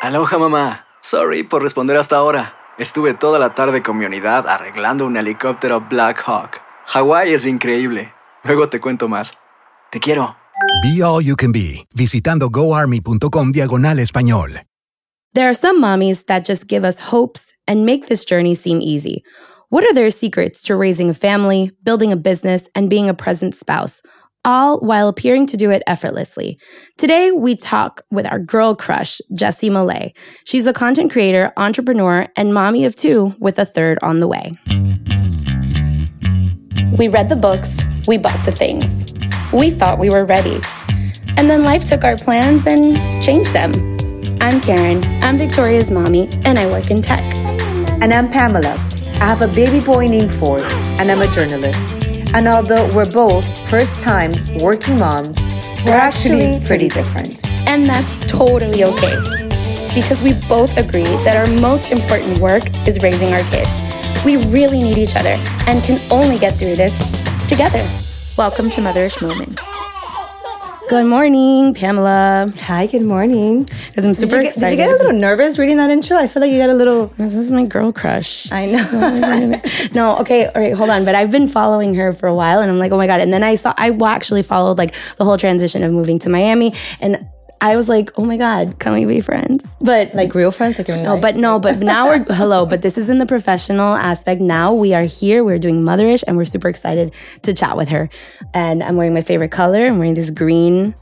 Aloha mamá. Sorry por responder hasta ahora. Estuve toda la tarde con mi unidad arreglando un helicóptero Black Hawk. Hawái es increíble. Luego te cuento más. Te quiero. Be All You Can Be, visitando goarmy.com diagonal español. There are some mommies that just give us hopes and make this journey seem easy. What are their secrets to raising a family, building a business, and being a present spouse? All while appearing to do it effortlessly. Today, we talk with our girl crush, Jessi Malay. She's a content creator, entrepreneur, and mommy of two with a third on the way. We read the books, we bought the things. We thought we were ready. And then life took our plans and changed them. I'm Karen, I'm Victoria's mommy, and I work in tech. And I'm Pamela. I have a baby boy named Ford, and I'm a journalist. And although we're both first time working moms, we're actually pretty different. And that's totally okay. Because we both agree that our most important work is raising our kids. We really need each other and can only get through this together. Welcome to Motherish Moments. Good morning, Pamela. Hi, good morning. Because I'm super Did get, excited. did you get a little nervous reading that intro? I feel like you got a little. This is my girl crush. I know. no, okay, all right, hold on. But I've been following her for a while, and I'm like, oh my god. And then I saw, I actually followed like the whole transition of moving to Miami, and I was like, oh my god, can we be friends? But like real friends? Like no, but no, but now we're hello. But this is in the professional aspect. Now we are here. We're doing motherish, and we're super excited to chat with her. And I'm wearing my favorite color. I'm wearing this green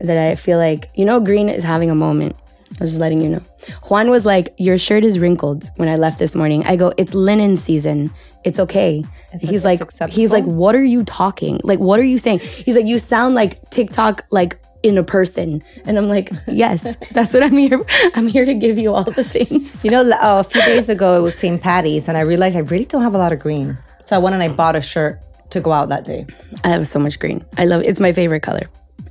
that I feel like you know, green is having a moment. I was just letting you know. Juan was like, "Your shirt is wrinkled." When I left this morning, I go, "It's linen season. It's okay." he's like, he's like, "What are you talking? Like, what are you saying?" He's like, "You sound like TikTok, like." In a person, and I'm like, yes, that's what I'm here. I'm here to give you all the things. You know, uh, a few days ago it was St. Patty's, and I realized I really don't have a lot of green. So I went and I bought a shirt to go out that day. I have so much green. I love it. It's my favorite color.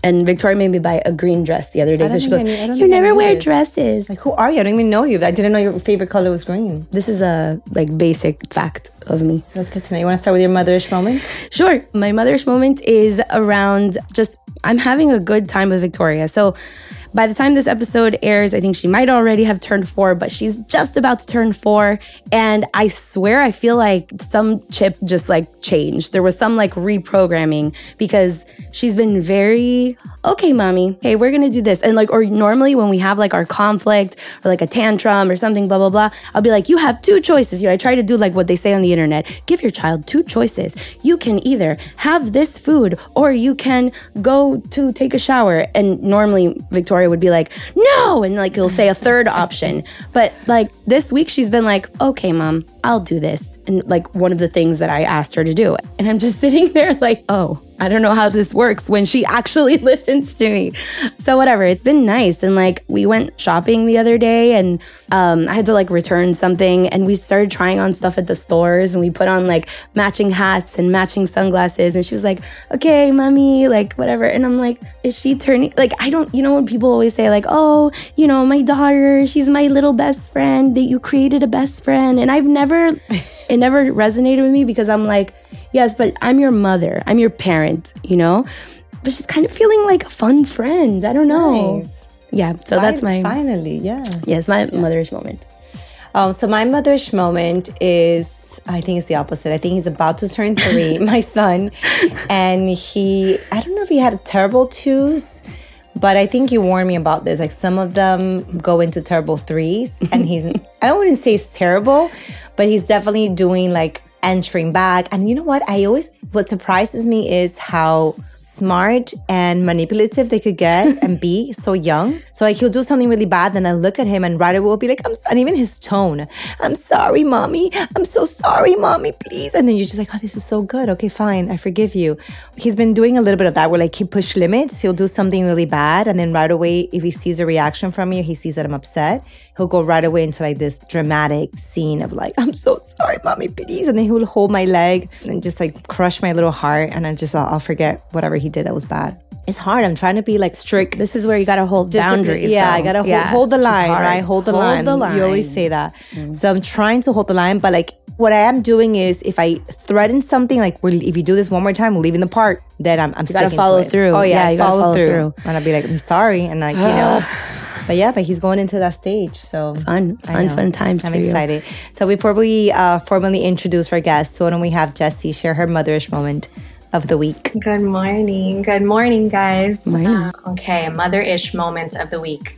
And Victoria made me buy a green dress the other day because she goes, I knew- I don't "You never wear this." dresses." Like, who are you? I don't even know you. I didn't know your favorite color was green. This is a like basic fact of me. That's good to know. You want to start with your motherish moment? Sure. My mother's moment is around just I'm having a good time with Victoria. So by the time this episode airs, I think she might already have turned four, but she's just about to turn four. And I swear I feel like some chip just like changed. There was some like reprogramming because she's been very, okay, mommy, hey, we're gonna do this. And like, or normally when we have like our conflict or like a tantrum or something, blah, blah, blah, I'll be like, you have two choices. You know, I try to do like what they say on the internet give your child two choices. You can either have this food or you can go to take a shower. And normally Victoria would be like, no. And like, he'll say a third option. But like this week, she's been like, okay, mom, I'll do this. And like one of the things that I asked her to do. And I'm just sitting there like, oh, I don't know how this works when she actually listens to me. So whatever, it's been nice. And like we went shopping the other day and um, I had to like return something and we started trying on stuff at the stores and we put on like matching hats and matching sunglasses. And she was like, okay, mommy, like whatever. And I'm like, is she turning? Like, I don't, you know, when people always say like, oh, you know, my daughter, she's my little best friend that you created a best friend. And I've never, it never resonated with me because I'm like, yes, but I'm your mother, I'm your parent, you know? But she's kind of feeling like a fun friend. I don't know. Nice. Yeah, so that's my finally, yeah. yes, my motherish moment. Um, so my motherish moment is I think it's the opposite. I think he's about to turn three, my son, and he I don't know if he had a terrible twos, But I think you warned me about this. Like some of them go into terrible threes, and he's I don't want to say it's terrible, but he's definitely doing like entering back. And you know what? I always what surprises me is how smart and manipulative they could get and be so young. So like he'll do something really bad, then I look at him and right Ryder will be like, I'm and even his tone, I'm sorry, mommy. I'm so sorry, mommy, please. And then you're just like, oh, this is so good. Okay, fine. I forgive you. He's been doing a little bit of that where like he push limits. He'll do something really bad. And then right away, if he sees a reaction from me, he sees that I'm upset, he'll go right away into like this dramatic scene of like, I'm so sorry, mommy, please. And then he'll hold my leg and just like crush my little heart. And I just, I'll, I'll forget whatever he did that was bad. It's hard. I'm trying to be like strict. This is where you got to hold Discipline. boundaries. Yeah, though. I gotta hold, Yeah, hold the line, right? Hold the Hold line. the line. You always say that. So I'm trying to hold the line, but like what I am doing is if I threaten something, like if you do this one more time, we're leaving the park, then I'm, I'm got to to follow through. Oh yeah, Yeah, you gotta follow through. and I'll be like, I'm sorry, and like you know. But yeah, but he's going into that stage, so Fun, fun, fun times I'm for you. excited. So before we uh, formally introduce our guests, why don't we have Jessi share her motherish moment of the week? Good morning. Good morning, guys. Morning. Uh, okay, mother ish moment of the week.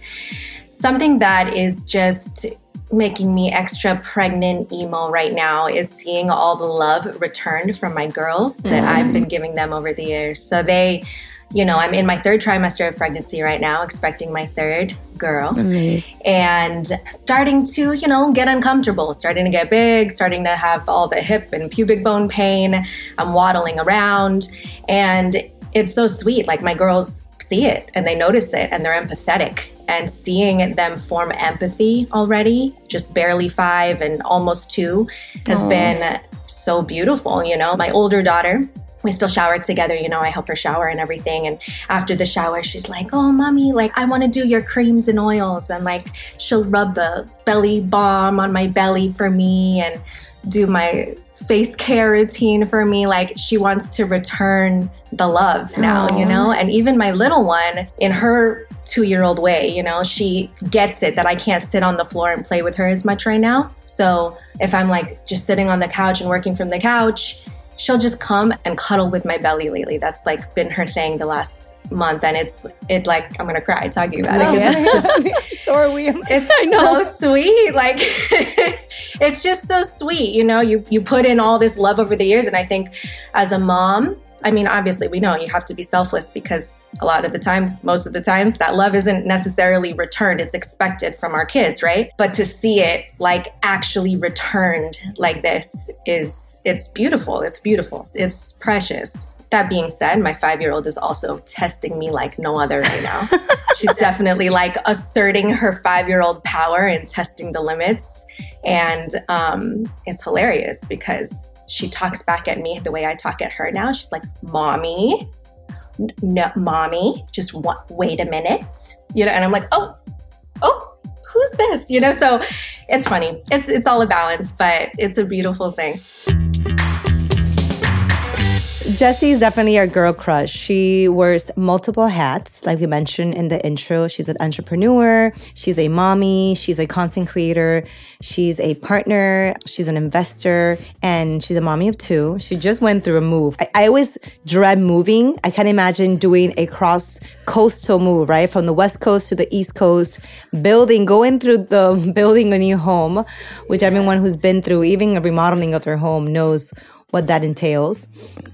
Something that is just making me extra pregnant emo right now is seeing all the love returned from my girls that I've been giving them over the years. So they, you know, I'm in my third trimester of pregnancy right now, expecting my third girl Amazing. and starting to, you know, get uncomfortable, starting to get big, starting to have all the hip and pubic bone pain. I'm waddling around and it's so sweet. Like my girls see it and they notice it and they're empathetic. And seeing them form empathy already, just barely five and almost two, has been so beautiful. You know, my older daughter, we still shower together. You know, I help her shower and everything. And after the shower, she's like, Oh, mommy, like, I want to do your creams and oils. And like, she'll rub the belly balm on my belly for me and do my face care routine for me. Like, she wants to return the love now, you know? And even my little one, in her two year old way, you know, she gets it that I can't sit on the floor and play with her as much right now. So if I'm like just sitting on the couch and working from the couch, she'll just come and cuddle with my belly lately. That's like been her thing the last month. And it's, it like, I'm gonna cry talking about it. 'cause it's just so are we. it's so sweet. Like it's just so sweet. You know, you you put in all this love over the years, and I think as a mom, I mean, obviously we know you have to be selfless because a lot of the times, most of the times, that love isn't necessarily returned. It's expected from our kids, right? But to see it like actually returned like this is it's beautiful. It's beautiful. It's precious. That being said, my five year old is also testing me like no other right now. She's definitely like asserting her five year old power and testing the limits. And um, it's hilarious because she talks back at me the way I talk at her now. She's like, Mommy, no, Mommy, just wa- wait a minute. You know, and I'm like, Oh, oh, who's this? You know, so it's funny. It's, it's all a balance, but it's a beautiful thing. Jessi is definitely our girl crush. She wears multiple hats, like we mentioned in the intro. She's an entrepreneur, she's a mommy, she's a content creator, she's a partner, she's an investor, and she's a mommy of two. She just went through a move. I, I always dread moving. I can't imagine doing a cross coastal move, right? From the west coast to the east coast, building, going through the building a new home, which everyone who's been through even a remodeling of their home knows what that entails.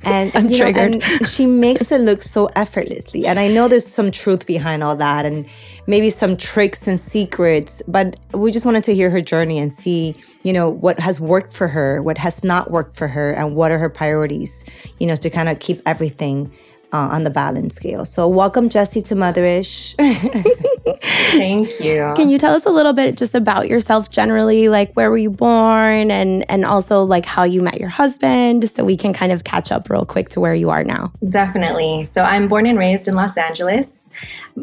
And I'm you know, and she makes it look so effortlessly. And I know there's some truth behind all that and maybe some tricks and secrets, but we just wanted to hear her journey and see, you know, what has worked for her, what has not worked for her, and what are her priorities, you know, to kind of keep everything uh, on the balance scale. So welcome Jessi to Motherish. Thank you. Can you tell us a little bit just about yourself generally? Like where were you born and and also like how you met your husband so we can kind of catch up real quick to where you are now. Definitely. So I'm born and raised in Los Angeles.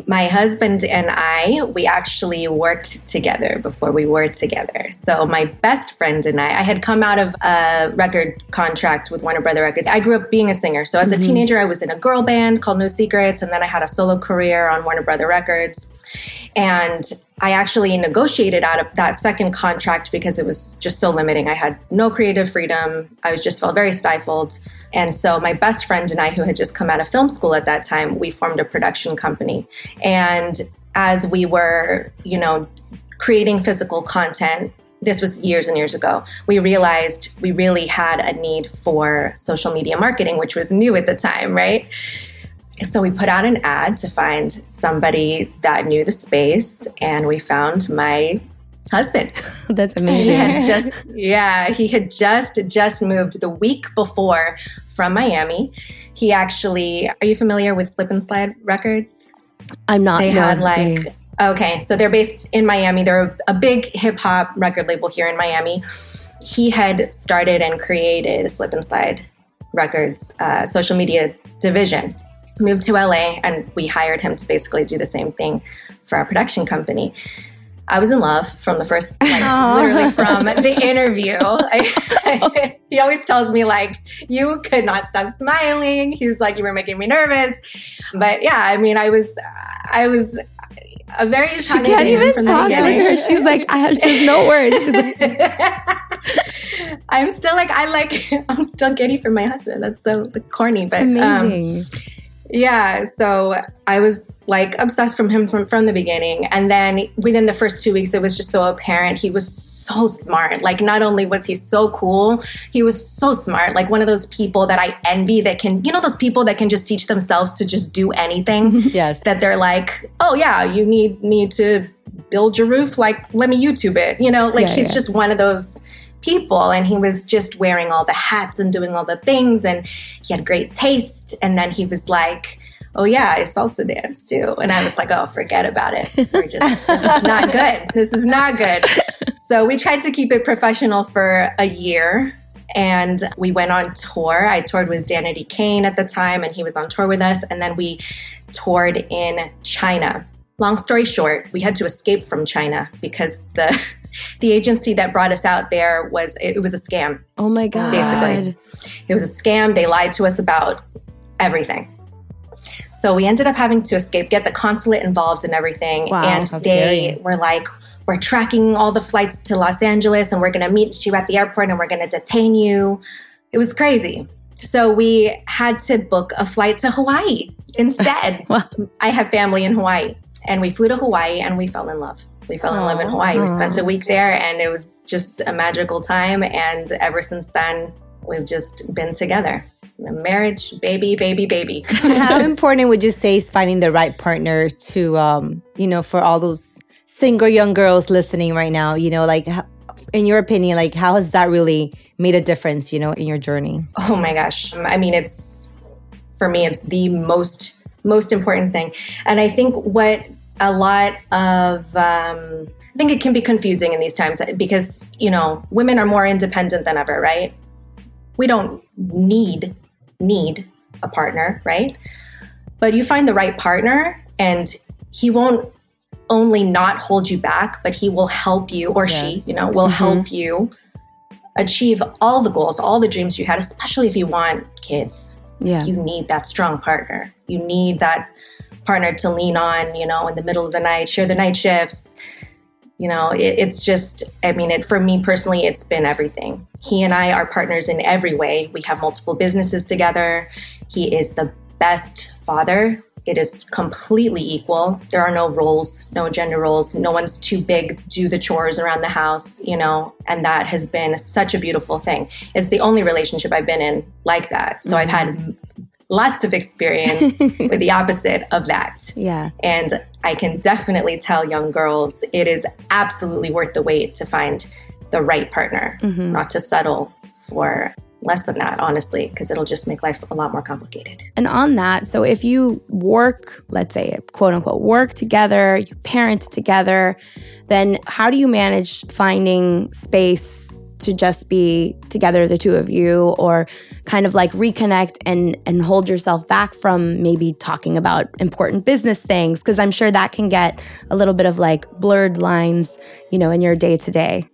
My husband and I, we actually worked together before we were together. So my best friend and I, I had come out of a record contract with Warner Brother Records. I grew up being a singer. So as a teenager, I was in a girl band called No Secrets, and then I had a solo career on Warner Brother Records. And I actually negotiated out of that second contract because it was just so limiting. I had no creative freedom. I was just felt very stifled. And so my best friend and I, who had just come out of film school at that time, we formed a production company. And as we were, you know, creating physical content, this was years and years ago, we realized we really had a need for social media marketing, which was new at the time, right? So we put out an ad to find somebody that knew the space, and we found my husband. That's amazing. just yeah, he had just just moved the week before from Miami. He actually, are you familiar with Slip and Slide Records? I'm not. They no, had like they- okay, so they're based in Miami. They're a big hip hop record label here in Miami. He had started and created Slip and Slide Records uh, social media division. Moved to LA, and we hired him to basically do the same thing for our production company. I was in love from the first, like literally from the interview. I, he always tells me like, "You could not stop smiling." He was like, "You were making me nervous," but yeah, I mean, I was, I was a very she can't even talk beginning. her. She's like, I have just no words. She's like, I'm still like I like I'm still giddy for my husband. That's so corny, but um, amazing. yeah. So I was like obsessed from him from from the beginning, and then within the first two weeks, it was just so apparent he was so smart. Like not only was he so cool, he was so smart. Like one of those people that I envy that can, you know, those people that can just teach themselves to just do anything. Yes. that they're like, oh yeah, you need me to build your roof. Like, let me YouTube it. You know, like Yeah, he's yeah. just one of those people. And he was just wearing all the hats and doing all the things. And he had great taste. And then he was like, oh yeah, I salsa dance too. And I was like, oh, forget about it. We're just, this is not good. This is not good. So we tried to keep it professional for a year. And we went on tour. I toured with Danity Kane at the time, and he was on tour with us. And then we toured in China. Long story short, we had to escape from China because the the agency that brought us out there was it was a scam. Oh my god. Basically. It was a scam. They lied to us about everything. So we ended up having to escape, get the consulate involved and everything. Wow, and they scary. were like, we're tracking all the flights to Los Angeles and we're going to meet you at the airport and we're going to detain you. It was crazy. So we had to book a flight to Hawaii instead. I have family in Hawaii and we flew to Hawaii and we fell in love. We fell in love in Aw. Hawaii. We spent a week there and it was just a magical time. And ever since then, we've just been together. Marriage, baby, baby, baby. How important would you say is finding the right partner to, um, you know, for all those single young girls listening right now? You know, like, in your opinion, like, how has that really made a difference, you know, in your journey? Oh my gosh. I mean, it's for me, it's the most most important thing. And I think what a lot of um, I think it can be confusing in these times because you know women are more independent than ever, right? We don't need need a partner, right? But you find the right partner, and he won't only not hold you back, but he will help you, or she, you know, will Mhm. help you achieve all the goals, all the dreams you had, especially if you want kids. Yeah. You need that strong partner. You need that partner to lean on, you know, in the middle of the night, share the night shifts. You know, it, it's just, I mean, it, for me personally, it's been everything. He and I are partners in every way. We have multiple businesses together. He is the best father. It is completely equal. There are no roles, no gender roles. No one's too big to do the chores around the house, you know, and that has been such a beautiful thing. It's the only relationship I've been in like that. So I've had mm-hmm. Lots of experience with the opposite of that. Yeah. And I can definitely tell young girls it is absolutely worth the wait to find the right partner, Mhm. not to settle for less than that, honestly, because it'll just make life a lot more complicated. And on that, so if you work, let's say, quote unquote, work together, you parent together, then how do you manage finding space to just be together, the two of you, or kind of like reconnect and and hold yourself back from maybe talking about important business things? Because I'm sure that can get a little bit of like blurred lines, you know, in your day to day.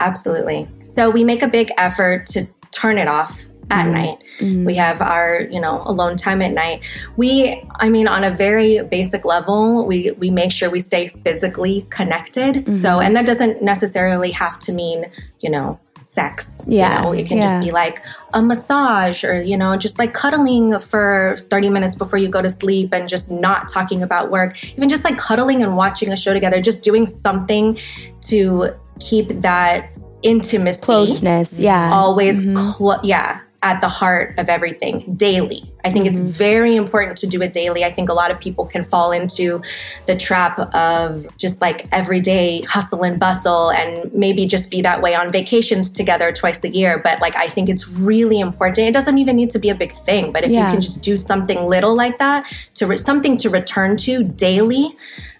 Absolutely. So we make a big effort to turn it off at Mhm. night. Mhm. We have our, you know, alone time at night. We, I mean, on a very basic level, we we make sure we stay physically connected. So, Mhm. and that doesn't necessarily have to mean, you know, sex. Yeah, You know, it can yeah. just be like a massage or, you know, just like cuddling for 30 minutes before you go to sleep and just not talking about work. Even just like cuddling and watching a show together, just doing something to keep that intimacy Closeness. Yeah. always Mhm. clo- yeah at the heart of everything daily i think it's very important to do it daily i think a lot of people can fall into the trap of just like everyday hustle and bustle and maybe just be that way on vacations together twice a year but like i think it's really important it doesn't even need to be a big thing but if Yeah. you can just do something little like that to re- something to return to daily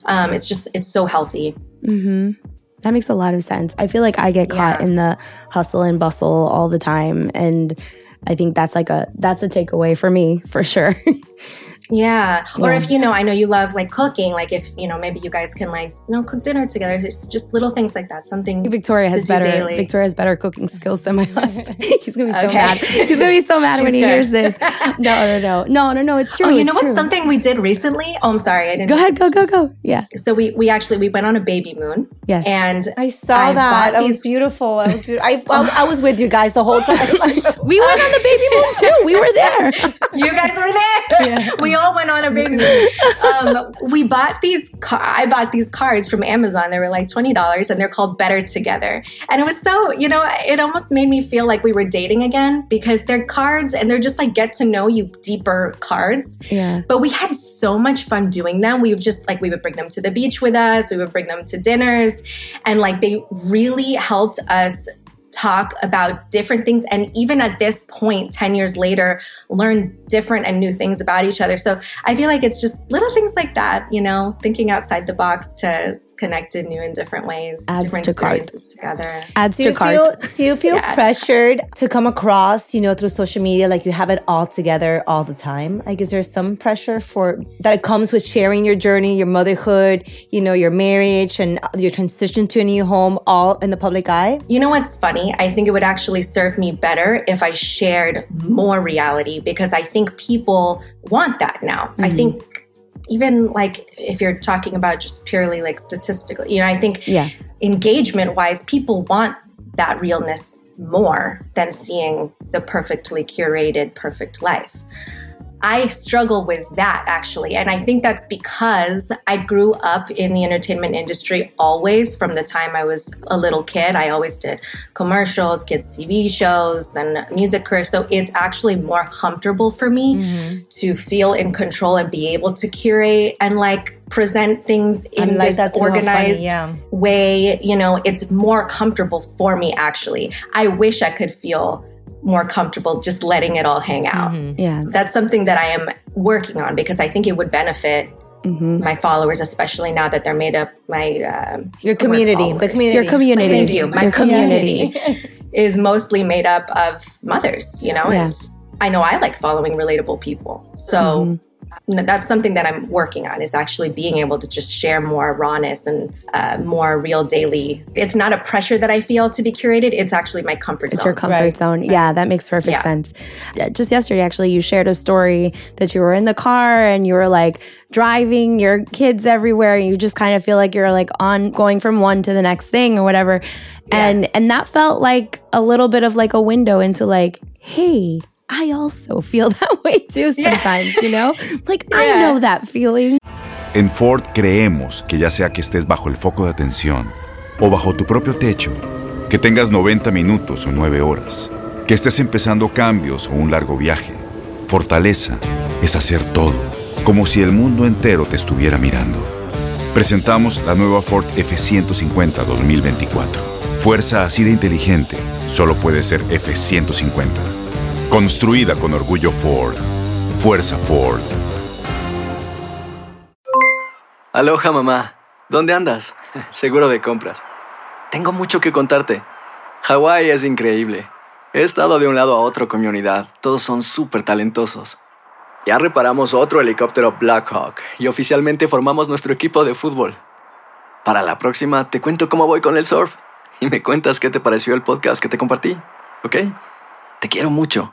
um, it's just it's so healthy hmm That makes a lot of sense. I feel like I get caught Yeah. in the hustle and bustle all the time. And I think that's like a that's a takeaway for me for sure. Yeah. Or if you know, I know you love like cooking, like if you know, maybe you guys can like, you know, cook dinner together. It's just little things like that. Something Victoria has better daily. Victoria has better cooking skills than my husband. He's gonna be so Okay. mad. He's gonna be so mad when he She's hears this. No, no, no, no, no, no. It's oh, true. Oh, you it's know what's true. something we did recently? Oh, I'm sorry, I didn't. Go ahead, go, go, go. Yeah, So we we actually we went on a baby moon, Yeah. and I saw I that. bought That was these- beautiful. That was beautiful. I, I, I was with you guys the whole time. we went on the baby moon too. We were there. you guys were there. We all went on a moon. Um, we bought these. I bought these cards from Amazon. They were like twenty dollars, and they're called Better Together. And it was so, you know, it almost made me feel like we were dating again because they're cards, and they're just like get to know you deeper cards. Yeah. But we had so much fun doing them. We would just like we would bring them to the beach with us. We would bring them to dinners, and like they really helped us talk about different things and even at this point 10 years later learn different and new things about each other. So i feel like it's just little things like that you know thinking outside the box to connect in new and different ways Adds different to cards. experiences together Adds do to you cart. feel do you feel Yeah. pressured to come across you know through social media like you have it all together all the time like is there some pressure for that it comes with sharing your journey your motherhood you know your marriage and your transition to a new home all in the public eye You know what's funny? I think it would actually serve me better if I shared more reality because I think people want that now. I mm-hmm. think even like if you're talking about just purely like statistically, you know, I think Yeah. engagement wise, people want that realness more than seeing the perfectly curated, perfect life. I struggle with that actually. And I think that's because I grew up in the entertainment industry always from the time I was a little kid. I always did commercials, kids' TV shows, then music career. So it's actually more comfortable for me to feel in control and be able to curate and like present things in like this how funny, organized yeah. way. You know, it's more comfortable for me actually. I wish I could feel more comfortable just letting it all hang out Yeah. that's something that I am working on because I think it would benefit hmm my followers, especially now that they're made up. My um, your community the community Your community. Thank you. My Your community is mostly made up of mothers. You know, Yeah. It's- I know I like following relatable people, so. Mhm. N- That's something that I'm working on is actually being able to just share more rawness and uh, more real daily. It's not a pressure that I feel to be curated. It's actually my comfort It's zone. your comfort Right. zone. Yeah, that makes perfect Yeah. sense. Just yesterday, actually, you shared a story that you were in the car and you were like driving your kids everywhere. And you just kind of feel like you're like on going from one to the next thing or whatever. And and that felt like a little bit of like a window into like, hey, I also feel that way too sometimes, you know? Like I know that feeling. En Ford creemos que ya sea que estés bajo el foco de atención o bajo tu propio techo, que tengas 90 minutos o 9 horas, que estés empezando cambios o un largo viaje, fortaleza es hacer todo, como si el mundo entero te estuviera mirando. Presentamos la nueva Ford F150 2024. Fuerza así de inteligente solo puede ser F150. Construida con orgullo Ford. Fuerza Ford. Aloha mamá, ¿dónde andas? Seguro de compras. Tengo mucho que contarte. Hawái es increíble. He estado de un lado a otro con mi unidad. Todos son súper talentosos. Ya reparamos otro helicóptero Blackhawk y oficialmente formamos nuestro equipo de fútbol. Para la próxima te cuento cómo voy con el surf y me cuentas qué te pareció el podcast que te compartí, ¿ok? Te quiero mucho.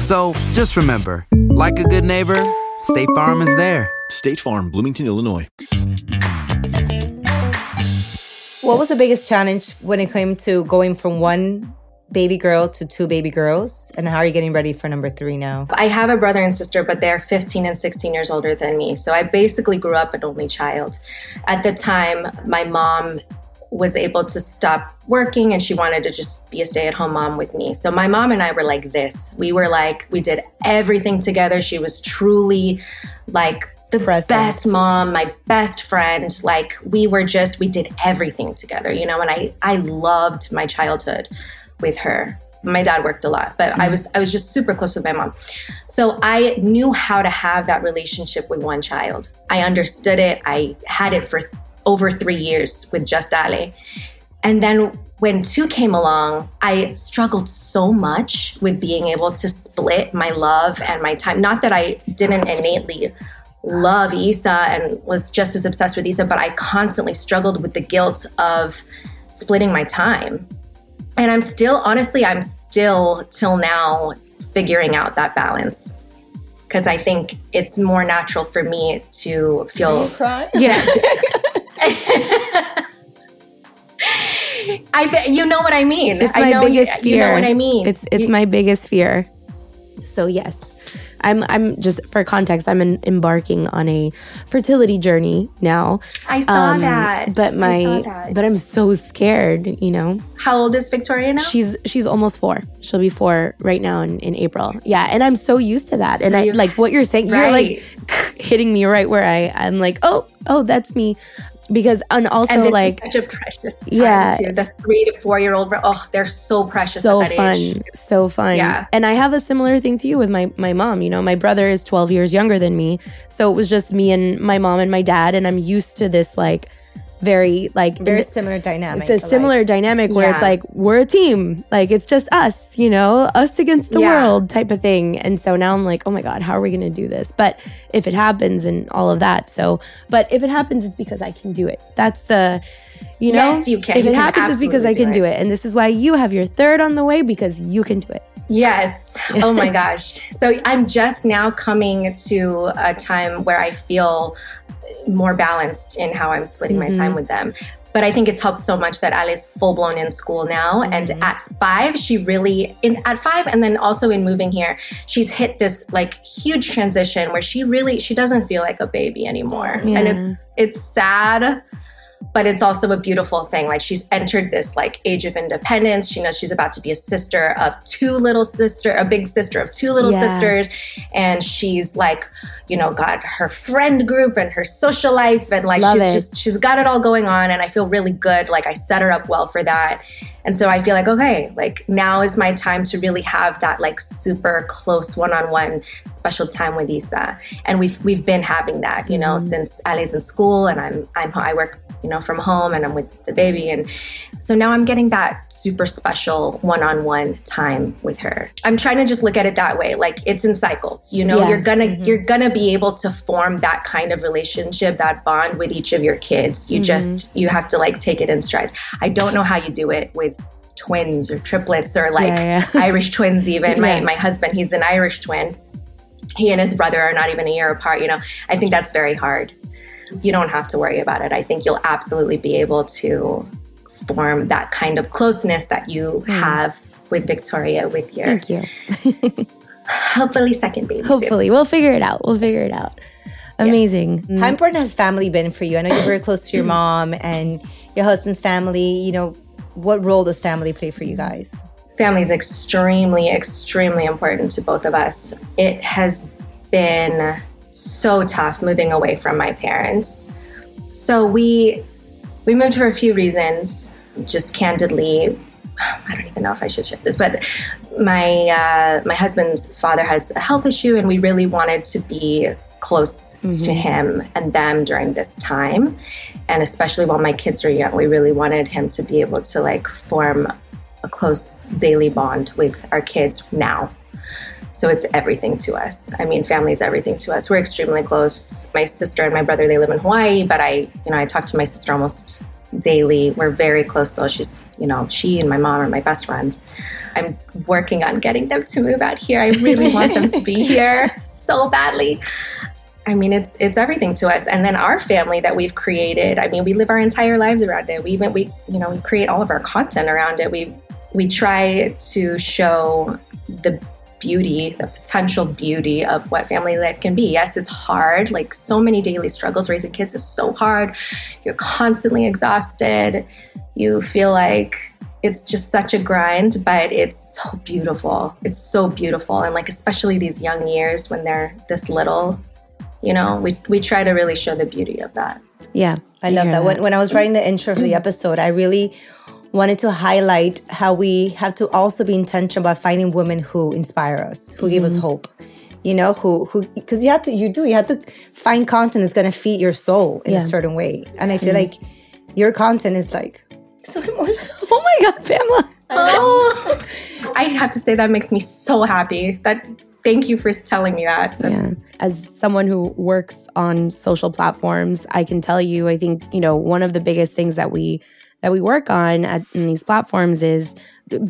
So just remember, like a good neighbor, State Farm is there. State Farm, Bloomington, Illinois. What was the biggest challenge when it came to going from one baby girl to two baby girls? And how are you getting ready for number three now? I have a brother and sister, but they're 15 and 16 years older than me. So I basically grew up an only child. At the time, my mom was able to stop working and she wanted to just be a stay at home mom with me. So my mom and I were like this. We were like, we did everything together. She was truly like the Present. best mom, my best friend. Like we were just, we did everything together, you know, and I, I loved my childhood with her. My dad worked a lot, but mm-hmm. I was I was just super close with my mom. So I knew how to have that relationship with one child. I understood it. I had it for over 3 years with just Ale. And then when two came along, I struggled so much with being able to split my love and my time. Not that I didn't innately love Isa and was just as obsessed with Isa, but I constantly struggled with the guilt of splitting my time and I'm still, honestly, I'm still till now figuring out that balance because I think it's more natural for me to feel. Cry? Yeah. I th- you know what I mean. It's my biggest fear. You know what I mean. It's it's you, my biggest fear. So yes, I'm I'm just for context, I'm an, embarking on a fertility journey now. I saw um, that. But my that. but I'm so scared, you know. How old is Victoria now? She's she's almost 4. She'll be 4 right now in, in April. Yeah, and I'm so used to that. And I like what you're saying, right. you're like hitting me right where I I'm like, "Oh, oh, that's me." Because and also and like such a precious time yeah. too. the three to four year old oh they're so precious so fun. age. so fun. Yeah. And i have a similar thing to you with my my mom you know my brother is 12 years younger than me. So it was just me and my mom and my dad and i'm used to this like very like very similar dynamic. It's a similar dynamic where yeah. it's like we're a team, like it's just us, you know, us against the yeah. world type of thing. And so now I'm like, oh my god, how are we going to do this? But if it happens and all of that, so but if it happens, it's because I can do it. That's the you know, yes, you can. If you it happens, it's because I can do it. it. And this is why you have your third on the way because you can do it. Yes. Oh my gosh. So I'm just now coming to a time where I feel more balanced in how I'm splitting mm-hmm. my time mm-hmm. with them. But I think it's helped so much that Ali's full blown in school now. Mm-hmm. And at five, she really in at five and then also in moving here, she's hit this like huge transition where she really she doesn't feel like a baby anymore. Yeah. And it's it's sad but it's also a beautiful thing. Like she's entered this like age of independence. She knows she's about to be a sister of two little sister, a big sister of two little yeah. sisters, and she's like, you know, got her friend group and her social life, and like Love she's it. just she's got it all going on. And I feel really good. Like I set her up well for that. And so I feel like, okay, like now is my time to really have that like super close one-on-one special time with Isa. And we've we've been having that, you know, mm-hmm. since Ali's in school and I'm I'm I work you know, from home and I'm with the baby. And so now I'm getting that super special one on one time with her. I'm trying to just look at it that way. Like it's in cycles, you know, yeah. you're gonna, mm-hmm. you're gonna be able to form that kind of relationship, that bond with each of your kids. You mm-hmm. just, you have to like take it in strides. I don't know how you do it with twins or triplets or like yeah, yeah. Irish twins even. My my husband, he's an Irish twin. He and his brother are not even a year apart, you know. I think that's very hard you don't have to worry about it. I think you'll absolutely be able to form that kind of closeness that you mm. have with Victoria with your Thank you. hopefully second baby. Hopefully. Soon. We'll figure it out. We'll figure it out. Amazing. Yeah. How important has family been for you? I know you're very close to your mom and your husband's family. You know, what role does family play for you guys? Family is extremely, extremely important to both of us. It has been so tough moving away from my parents. So we we moved for a few reasons. Just candidly, I don't even know if I should share this, but my uh, my husband's father has a health issue, and we really wanted to be close mm-hmm. to him and them during this time, and especially while my kids are young, we really wanted him to be able to like form a close daily bond with our kids now. So it's everything to us. I mean, family is everything to us. We're extremely close. My sister and my brother, they live in Hawaii, but I, you know, I talk to my sister almost daily. We're very close though. She's, you know, she and my mom are my best friends. I'm working on getting them to move out here. I really want them to be here so badly. I mean, it's it's everything to us. And then our family that we've created. I mean, we live our entire lives around it. We even we you know we create all of our content around it. We we try to show the beauty, the potential beauty of what family life can be. Yes, it's hard. Like so many daily struggles raising kids is so hard. You're constantly exhausted. You feel like it's just such a grind, but it's so beautiful. It's so beautiful. And like especially these young years when they're this little, you know, we we try to really show the beauty of that. Yeah. I love that. When, when I was writing the intro for the mm. episode, I really wanted to highlight how we have to also be intentional about finding women who inspire us, who give us mm-hmm. hope. You know, who who because you have to you do you have to find content that's gonna feed your soul in Yeah. a certain way. And I feel mm-hmm. like your content is like so emotional. Oh my God, Pamela. Oh, I have to say that makes me so happy. That thank you for telling me that. Yeah. As someone who works on social platforms, I can tell you, I think, you know, one of the biggest things that we that we work on at, in these platforms is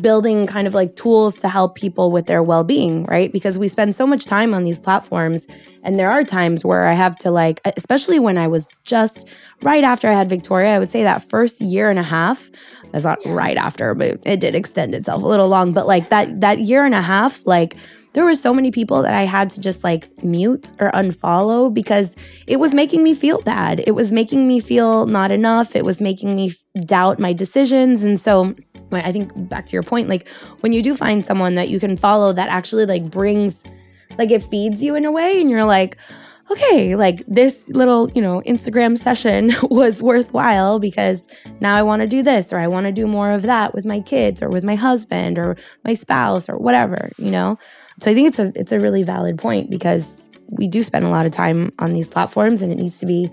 building kind of like tools to help people with their well-being, right? Because we spend so much time on these platforms and there are times where I have to like especially when I was just right after I had Victoria, I would say that first year and a half, that's not right after, but it did extend itself a little long, but like that that year and a half like there were so many people that I had to just like mute or unfollow because it was making me feel bad. It was making me feel not enough. It was making me doubt my decisions. And so I think back to your point, like when you do find someone that you can follow that actually like brings, like it feeds you in a way, and you're like, okay, like this little, you know, Instagram session was worthwhile because now I want to do this or I want to do more of that with my kids or with my husband or my spouse or whatever, you know? So I think it's a it's a really valid point because we do spend a lot of time on these platforms and it needs to be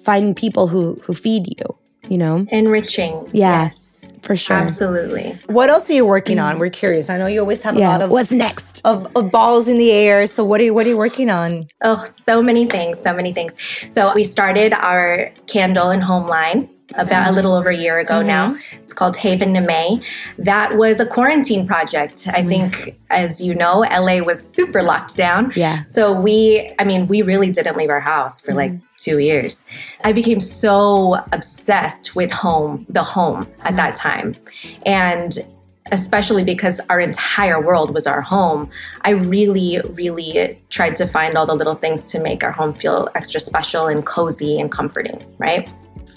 finding people who who feed you, you know? Enriching. Yeah. Yes. For sure. Absolutely. What else are you working on? Mm. We're curious. I know you always have a lot of What's next? of, of balls in the air. So what are you what are you working on? Oh, so many things, so many things. So we started our candle and home line about a little over a year ago now. Mm-hmm. It's called Haven to May. That was a quarantine project. I mm-hmm. think, as you know, LA was super locked down. Yeah. So we, I mean, we really didn't leave our house for like mm-hmm. two years. I became so obsessed with home, the home at that time. And especially because our entire world was our home, I really, really tried to find all the little things to make our home feel extra special and cozy and comforting, right?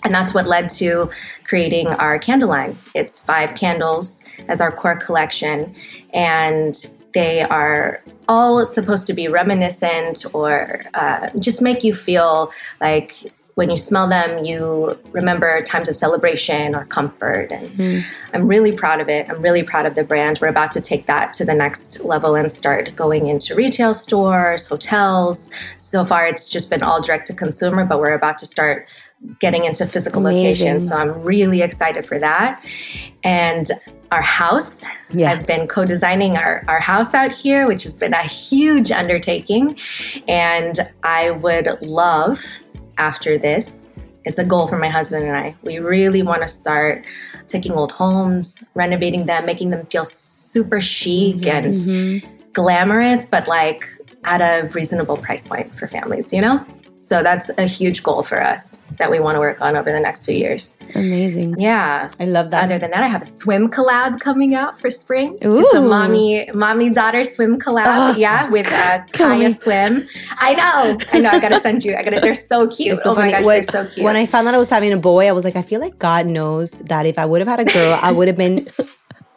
And that's what led to creating our candle line. It's five candles as our core collection, and they are all supposed to be reminiscent or uh, just make you feel like when you smell them, you remember times of celebration or comfort. And mm. I'm really proud of it. I'm really proud of the brand. We're about to take that to the next level and start going into retail stores, hotels. So far, it's just been all direct to consumer, but we're about to start getting into physical Amazing. locations. So I'm really excited for that. And our house, Yeah. I've been co designing our, our house out here, which has been a huge undertaking. And I would love after this, it's a goal for my husband and I. We really want to start taking old homes, renovating them, making them feel super chic mm-hmm. and mm-hmm. glamorous, but like at a reasonable price point for families, you know? So that's a huge goal for us that we want to work on over the next few years. Amazing. Yeah. I love that. Other than that, I have a swim collab coming out for spring. It's a mommy mommy daughter swim collab. Oh, yeah, with uh, Kaya. Swim. I know, I know. I gotta send you. I gotta. They're so cute. So oh funny. my gosh, when, they're so cute. when I found out I was having a boy, I was like, I feel like God knows that if I would have had a girl, I would have been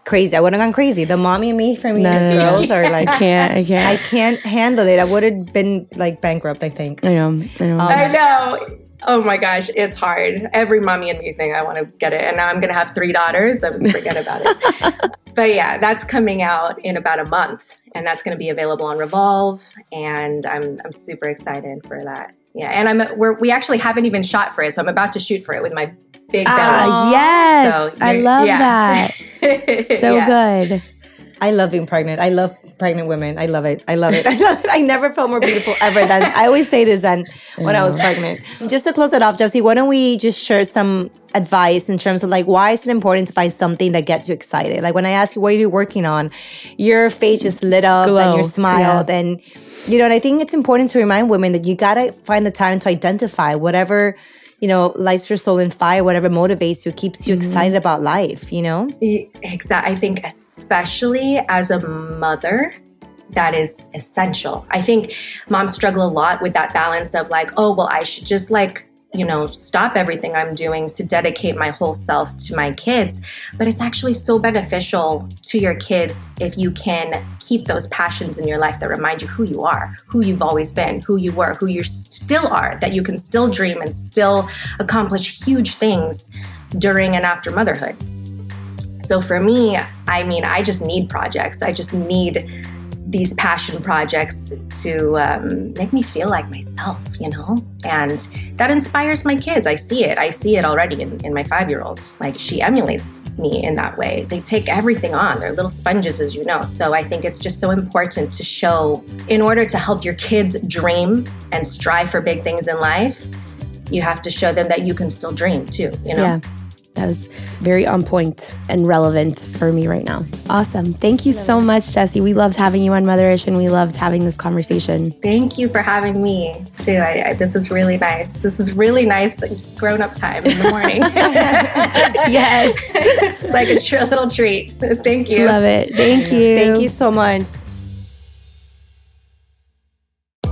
crazy. I would have gone crazy. The mommy and me for me, No, the no, no. girls are like, I can't. I I can't. I can't handle it. I would have been like bankrupt. I think. I know. I know. I know. Oh my gosh, it's hard. Every mommy and me thing, I want to get it. And now I'm going to have three daughters. I would forget about it. but yeah, that's coming out in about a month. And that's going to be available on Revolve. And I'm, I'm super excited for that. Yeah. And I'm, we're, we actually haven't even shot for it. So I'm about to shoot for it with my big belly. Ah, yes. So I love yeah. that. So Yeah. good. I love being pregnant. I love pregnant women. I love it. I love it. I love it. I never felt more beautiful ever than I always say this than when I was pregnant. Just to close it off, Jessi, why don't we just share some advice in terms of like why is it important to find something that gets you excited? Like when I ask you what are you working on, your face just lit up Glow. and you're smiled Yeah. and you know, and I think it's important to remind women that you gotta find the time to identify whatever, you know, lights your soul in fire, whatever motivates you, keeps you mm-hmm. excited about life, you know? Exactly. I think especially as a mother, that is essential. I think moms struggle a lot with that balance of like, oh, well, I should just like, you know, stop everything I'm doing to dedicate my whole self to my kids. But it's actually so beneficial to your kids if you can keep those passions in your life that remind you who you are, who you've always been, who you were, who you still are, that you can still dream and still accomplish huge things during and after motherhood. So for me, I mean, I just need projects. I just need these passion projects to um, make me feel like myself, you know? And that inspires my kids. I see it. I see it already in, in my five year old. Like she emulates me in that way. They take everything on. They're little sponges, as you know. So I think it's just so important to show, in order to help your kids dream and strive for big things in life, you have to show them that you can still dream too, you know? Yeah. That was very on point and relevant for me right now. Awesome. Thank you so much, Jessi. We loved having you on Motherish and we loved having this conversation. Thank you for having me too. I, I, this is really nice. This is really nice grown up time in the morning. yes. it's like a tr- little treat. Thank you. Love it. Thank you. Thank you so much.